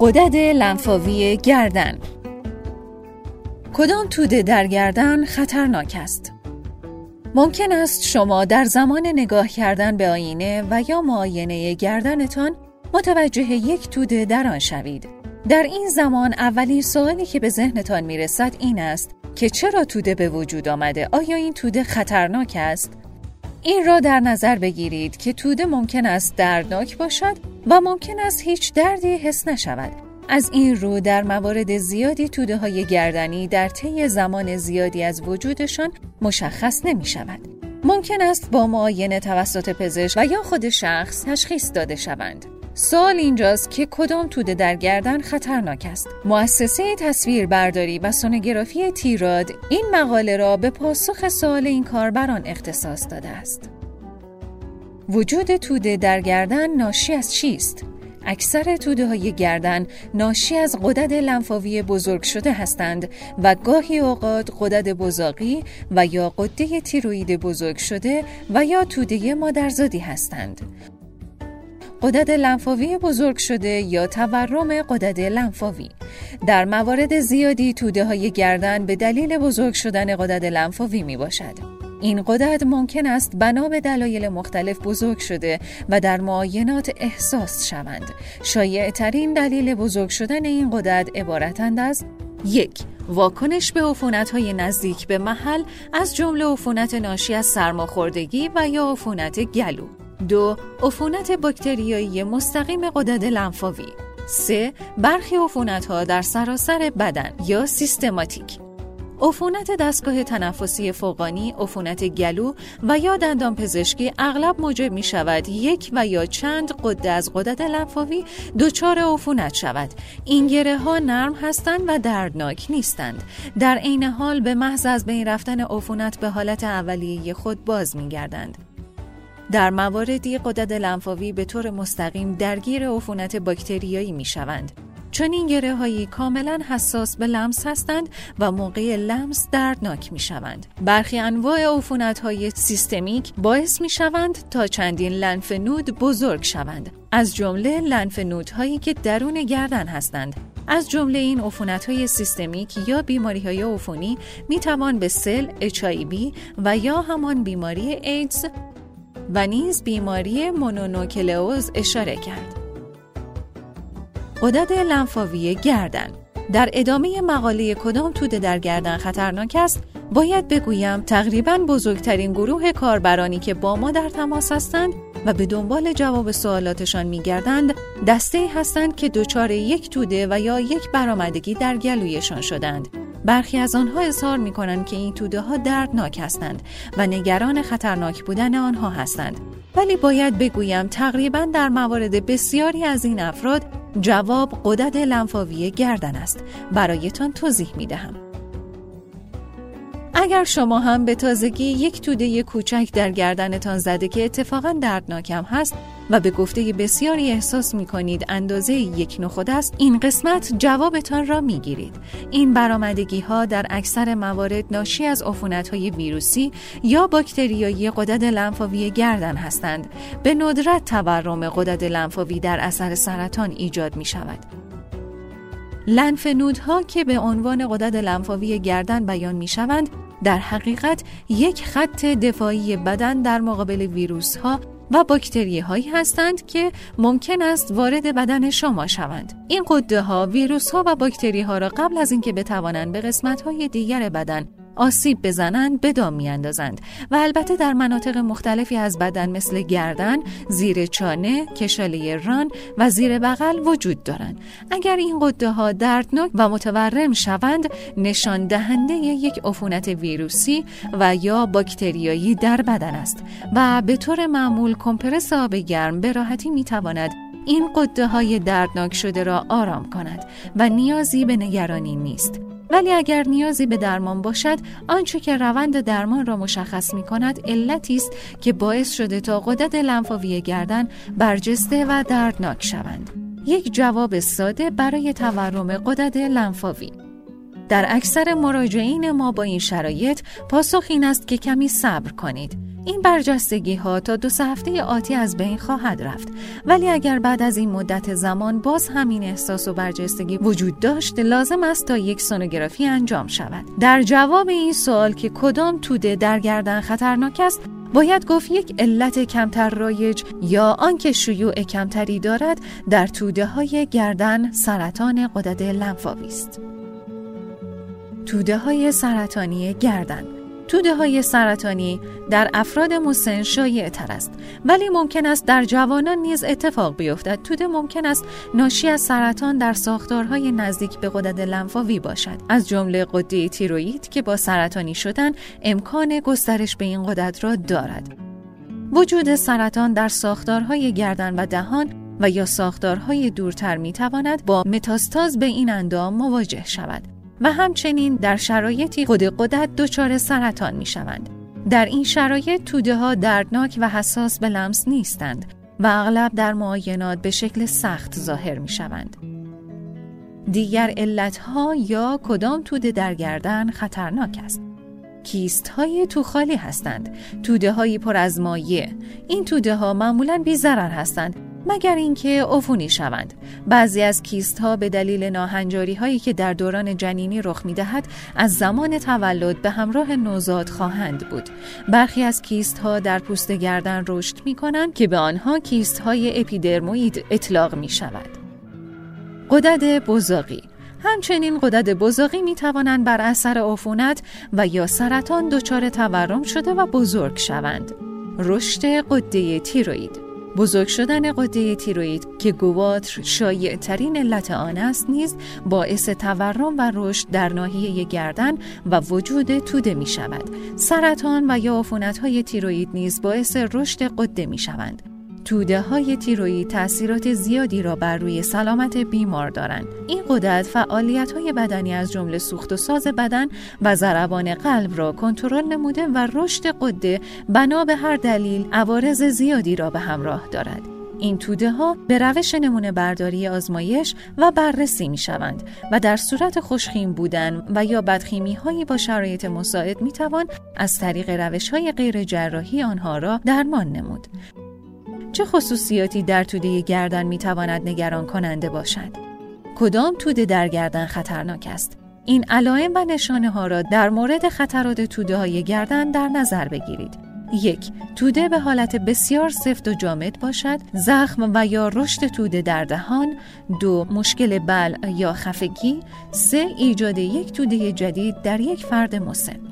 قدد لنفاوی گردن کدام توده در گردن خطرناک است؟ ممکن است شما در زمان نگاه کردن به آینه و یا معاینه گردنتان متوجه یک توده در آن شوید. در این زمان اولین سوالی که به ذهنتان می رسد این است که چرا توده به وجود آمده؟ آیا این توده خطرناک است؟ این را در نظر بگیرید که توده ممکن است دردناک باشد و ممکن است هیچ دردی حس نشود. از این رو در موارد زیادی توده های گردنی در طی زمان زیادی از وجودشان مشخص نمی شود. ممکن است با معاینه توسط پزشک و یا خود شخص تشخیص داده شوند. سوال اینجاست که کدام توده در گردن خطرناک است. مؤسسه تصویربرداری و سونوگرافی تیراد این مقاله را به پاسخ سوال این کاربران اختصاص داده است. وجود توده در گردن ناشی از چیست؟ اکثر توده های گردن ناشی از قدد لنفاوی بزرگ شده هستند و گاهی اوقات قدد بزاقی و یا قده تیروید بزرگ شده و یا توده مادرزادی هستند. قدد لنفاوی بزرگ شده یا تورم قدد لنفاوی در موارد زیادی توده های گردن به دلیل بزرگ شدن قدد لنفاوی می باشد. این قدرت ممکن است بنا به دلایل مختلف بزرگ شده و در معاینات احساس شوند. شایع ترین دلیل بزرگ شدن این قدرت عبارتند از یک واکنش به های نزدیک به محل از جمله عفونت ناشی از سرماخوردگی و یا عفونت گلو. دو عفونت باکتریایی مستقیم قدرت لنفاوی. سه برخی ها در سراسر بدن یا سیستماتیک عفونت دستگاه تنفسی فوقانی، عفونت گلو و یا دندان پزشکی اغلب موجب می شود یک و یا چند قده از قدرت لنفاوی دچار عفونت شود. این گره ها نرم هستند و دردناک نیستند. در عین حال به محض از بین رفتن عفونت به حالت اولیه خود باز می گردند. در مواردی قدرت لنفاوی به طور مستقیم درگیر عفونت باکتریایی می شوند. چون این گره هایی کاملا حساس به لمس هستند و موقع لمس دردناک می شوند. برخی انواع عفونت های سیستمیک باعث می شوند تا چندین لنف نود بزرگ شوند. از جمله لنف هایی که درون گردن هستند. از جمله این عفونت های سیستمیک یا بیماری های عفونی می توان به سل، اچایبی و یا همان بیماری ایدز و نیز بیماری مونونوکلئوز اشاره کرد. قدرت لنفاوی گردن. در ادامه مقاله کدام توده در گردن خطرناک است؟ باید بگویم تقریبا بزرگترین گروه کاربرانی که با ما در تماس هستند و به دنبال جواب سوالاتشان میگردند دسته هستند که دچار یک توده و یا یک برآمدگی در گلویشان شدند. برخی از آنها اظهار می کنند که این توده ها دردناک هستند و نگران خطرناک بودن آنها هستند ولی باید بگویم تقریبا در موارد بسیاری از این افراد جواب قدرت لنفاوی گردن است برایتان توضیح می دهم. اگر شما هم به تازگی یک توده کوچک در گردنتان زده که اتفاقا دردناکم هست و به گفته بسیاری احساس می کنید اندازه یک نخود است این قسمت جوابتان را می گیرید. این برامدگی ها در اکثر موارد ناشی از عفونت های ویروسی یا باکتریایی قدرت لنفاوی گردن هستند به ندرت تورم قدرت لنفاوی در اثر سرطان ایجاد می شود لنف نودها که به عنوان قدرت لنفاوی گردن بیان می شوند در حقیقت یک خط دفاعی بدن در مقابل ویروس ها و باکتری هایی هستند که ممکن است وارد بدن شما شوند. این قده ها ویروس ها و باکتری ها را قبل از اینکه بتوانند به قسمت های دیگر بدن آسیب بزنند به دام میاندازند و البته در مناطق مختلفی از بدن مثل گردن، زیر چانه، کشاله ران و زیر بغل وجود دارند. اگر این قده ها دردناک و متورم شوند، نشان دهنده یک عفونت ویروسی و یا باکتریایی در بدن است و به طور معمول کمپرس آب گرم به راحتی می تواند این قده های دردناک شده را آرام کند و نیازی به نگرانی نیست. ولی اگر نیازی به درمان باشد آنچه که روند درمان را مشخص می کند علتی است که باعث شده تا قدرت لنفاوی گردن برجسته و دردناک شوند. یک جواب ساده برای تورم قدرت لنفاوی. در اکثر مراجعین ما با این شرایط پاسخ این است که کمی صبر کنید. این برجستگی ها تا دو سه هفته آتی از بین خواهد رفت ولی اگر بعد از این مدت زمان باز همین احساس و برجستگی وجود داشت لازم است تا یک سونوگرافی انجام شود در جواب این سوال که کدام توده در گردن خطرناک است باید گفت یک علت کمتر رایج یا آنکه شیوع کمتری دارد در توده های گردن سرطان قدرت لنفاوی است. توده های سرطانی گردن توده های سرطانی در افراد مسن شایع تر است. ولی ممکن است در جوانان نیز اتفاق بیفتد. توده ممکن است ناشی از سرطان در ساختارهای نزدیک به غدد لنفاوی باشد. از جمله قده تیروئید که با سرطانی شدن امکان گسترش به این قدرت را دارد. وجود سرطان در ساختارهای گردن و دهان و یا ساختارهای دورتر می تواند با متاستاز به این اندام مواجه شود. و همچنین در شرایطی خود قدرت دچار سرطان می شوند. در این شرایط توده ها دردناک و حساس به لمس نیستند و اغلب در معاینات به شکل سخت ظاهر می شوند. دیگر علتها یا کدام توده در گردن خطرناک است. کیست های توخالی هستند. توده هایی پر از مایع. این توده ها معمولا بی هستند مگر اینکه عفونی شوند بعضی از کیست ها به دلیل ناهنجاری هایی که در دوران جنینی رخ می دهد از زمان تولد به همراه نوزاد خواهند بود برخی از کیست ها در پوست گردن رشد می کنند که به آنها کیست های اپیدرموید اطلاق می شود قدد بزاقی همچنین قدد بزاقی می توانند بر اثر عفونت و یا سرطان دچار تورم شده و بزرگ شوند رشد قده تیروید بزرگ شدن قده تیروید که گواتر شایع ترین علت آن است نیز باعث تورم و رشد در ناحیه گردن و وجود توده می شود. سرطان و یا عفونت های تیروید نیز باعث رشد قده می شوند. توده های تیروید تاثیرات زیادی را بر روی سلامت بیمار دارند. این قدرت فعالیت های بدنی از جمله سوخت و ساز بدن و ضربان قلب را کنترل نموده و رشد قده بنا به هر دلیل عوارض زیادی را به همراه دارد. این توده ها به روش نمونه برداری آزمایش و بررسی می شوند و در صورت خوشخیم بودن و یا بدخیمی هایی با شرایط مساعد می توان از طریق روش های غیر جراحی آنها را درمان نمود. چه خصوصیاتی در توده گردن می تواند نگران کننده باشد؟ کدام توده در گردن خطرناک است؟ این علائم و نشانه ها را در مورد خطرات توده های گردن در نظر بگیرید. یک توده به حالت بسیار سفت و جامد باشد زخم و یا رشد توده در دهان دو مشکل بل یا خفگی سه ایجاد یک توده جدید در یک فرد مسن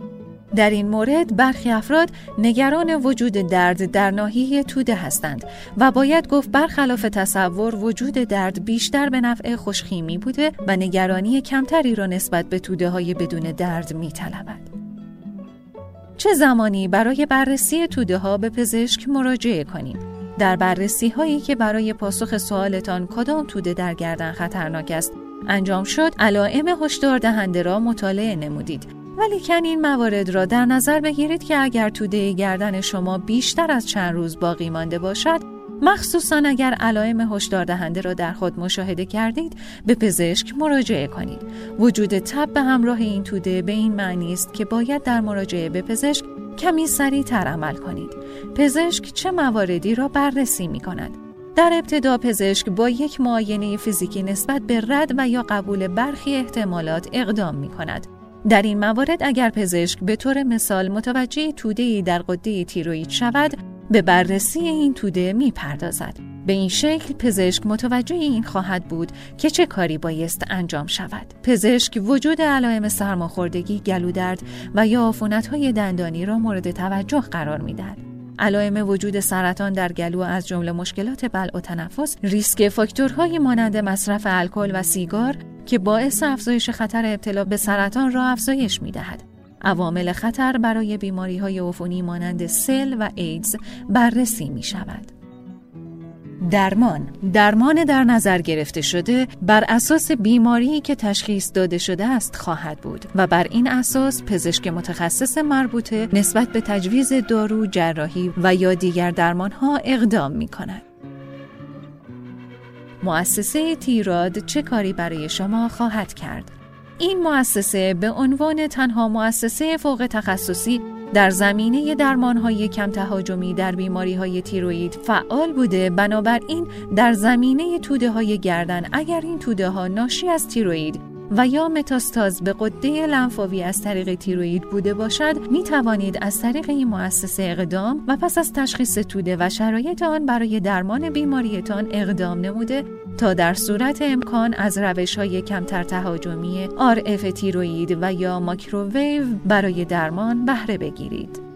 در این مورد برخی افراد نگران وجود درد در ناحیه توده هستند و باید گفت برخلاف تصور وجود درد بیشتر به نفع خوشخیمی بوده و نگرانی کمتری را نسبت به توده های بدون درد می چه زمانی برای بررسی توده ها به پزشک مراجعه کنیم؟ در بررسی هایی که برای پاسخ سوالتان کدام توده در گردن خطرناک است انجام شد علائم هشدار دهنده را مطالعه نمودید ولی کن این موارد را در نظر بگیرید که اگر توده گردن شما بیشتر از چند روز باقی مانده باشد مخصوصا اگر علائم هشدار دهنده را در خود مشاهده کردید به پزشک مراجعه کنید. وجود تب به همراه این توده به این معنی است که باید در مراجعه به پزشک کمی سریعتر عمل کنید. پزشک چه مواردی را بررسی می کند در ابتدا پزشک با یک معاینه فیزیکی نسبت به رد و یا قبول برخی احتمالات اقدام می کند در این موارد اگر پزشک به طور مثال متوجه توده در قده تیروید شود به بررسی این توده می پردازد. به این شکل پزشک متوجه این خواهد بود که چه کاری بایست انجام شود. پزشک وجود علائم سرماخوردگی، گلودرد و یا های دندانی را مورد توجه قرار می‌دهد. علائم وجود سرطان در گلو از جمله مشکلات بلع و تنفس، ریسک فاکتورهای مانند مصرف الکل و سیگار که باعث افزایش خطر ابتلا به سرطان را افزایش می دهد. عوامل خطر برای بیماری های عفونی مانند سل و ایدز بررسی می شود. درمان درمان در نظر گرفته شده بر اساس بیماری که تشخیص داده شده است خواهد بود و بر این اساس پزشک متخصص مربوطه نسبت به تجویز دارو جراحی و یا دیگر درمان ها اقدام می کند. مؤسسه تیراد چه کاری برای شما خواهد کرد؟ این مؤسسه به عنوان تنها مؤسسه فوق تخصصی در زمینه درمانهای کم تهاجمی در بیماری های تیروید فعال بوده بنابراین در زمینه توده های گردن اگر این توده ها ناشی از تیروید و یا متاستاز به قده لنفاوی از طریق تیروید بوده باشد می توانید از طریق این مؤسسه اقدام و پس از تشخیص توده و شرایط آن برای درمان بیماریتان اقدام نموده. تا در صورت امکان از روش های کمتر تهاجمی RF تیروید و یا ماکروویو برای درمان بهره بگیرید.